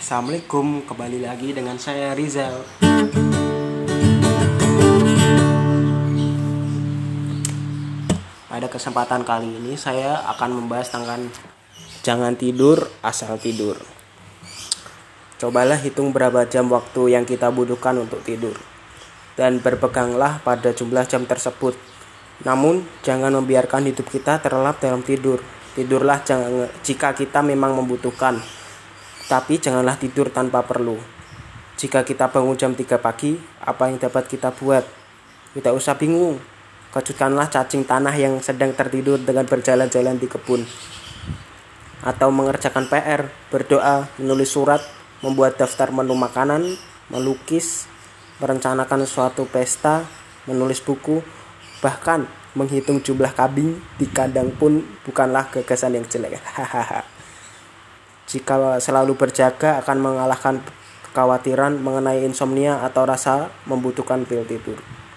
Assalamualaikum, kembali lagi dengan saya Rizal. Pada kesempatan kali ini saya akan membahas tentang jangan tidur asal tidur. Cobalah hitung berapa jam waktu yang kita butuhkan untuk tidur dan berpeganglah pada jumlah jam tersebut. Namun, jangan membiarkan hidup kita terlelap dalam tidur. Tidurlah jika kita memang membutuhkan, tapi janganlah tidur tanpa perlu. Jika kita bangun jam 3 pagi, apa yang dapat kita buat? Tidak usah bingung. Kejutkanlah cacing tanah yang sedang tertidur dengan berjalan-jalan di kebun. Atau mengerjakan PR, berdoa, menulis surat, membuat daftar menu makanan, melukis, merencanakan suatu pesta, menulis buku, bahkan menghitung jumlah kambing di kandang pun bukanlah gagasan yang jelek. Hahaha. Jika selalu berjaga akan mengalahkan kekhawatiran mengenai insomnia atau rasa membutuhkan pil tidur.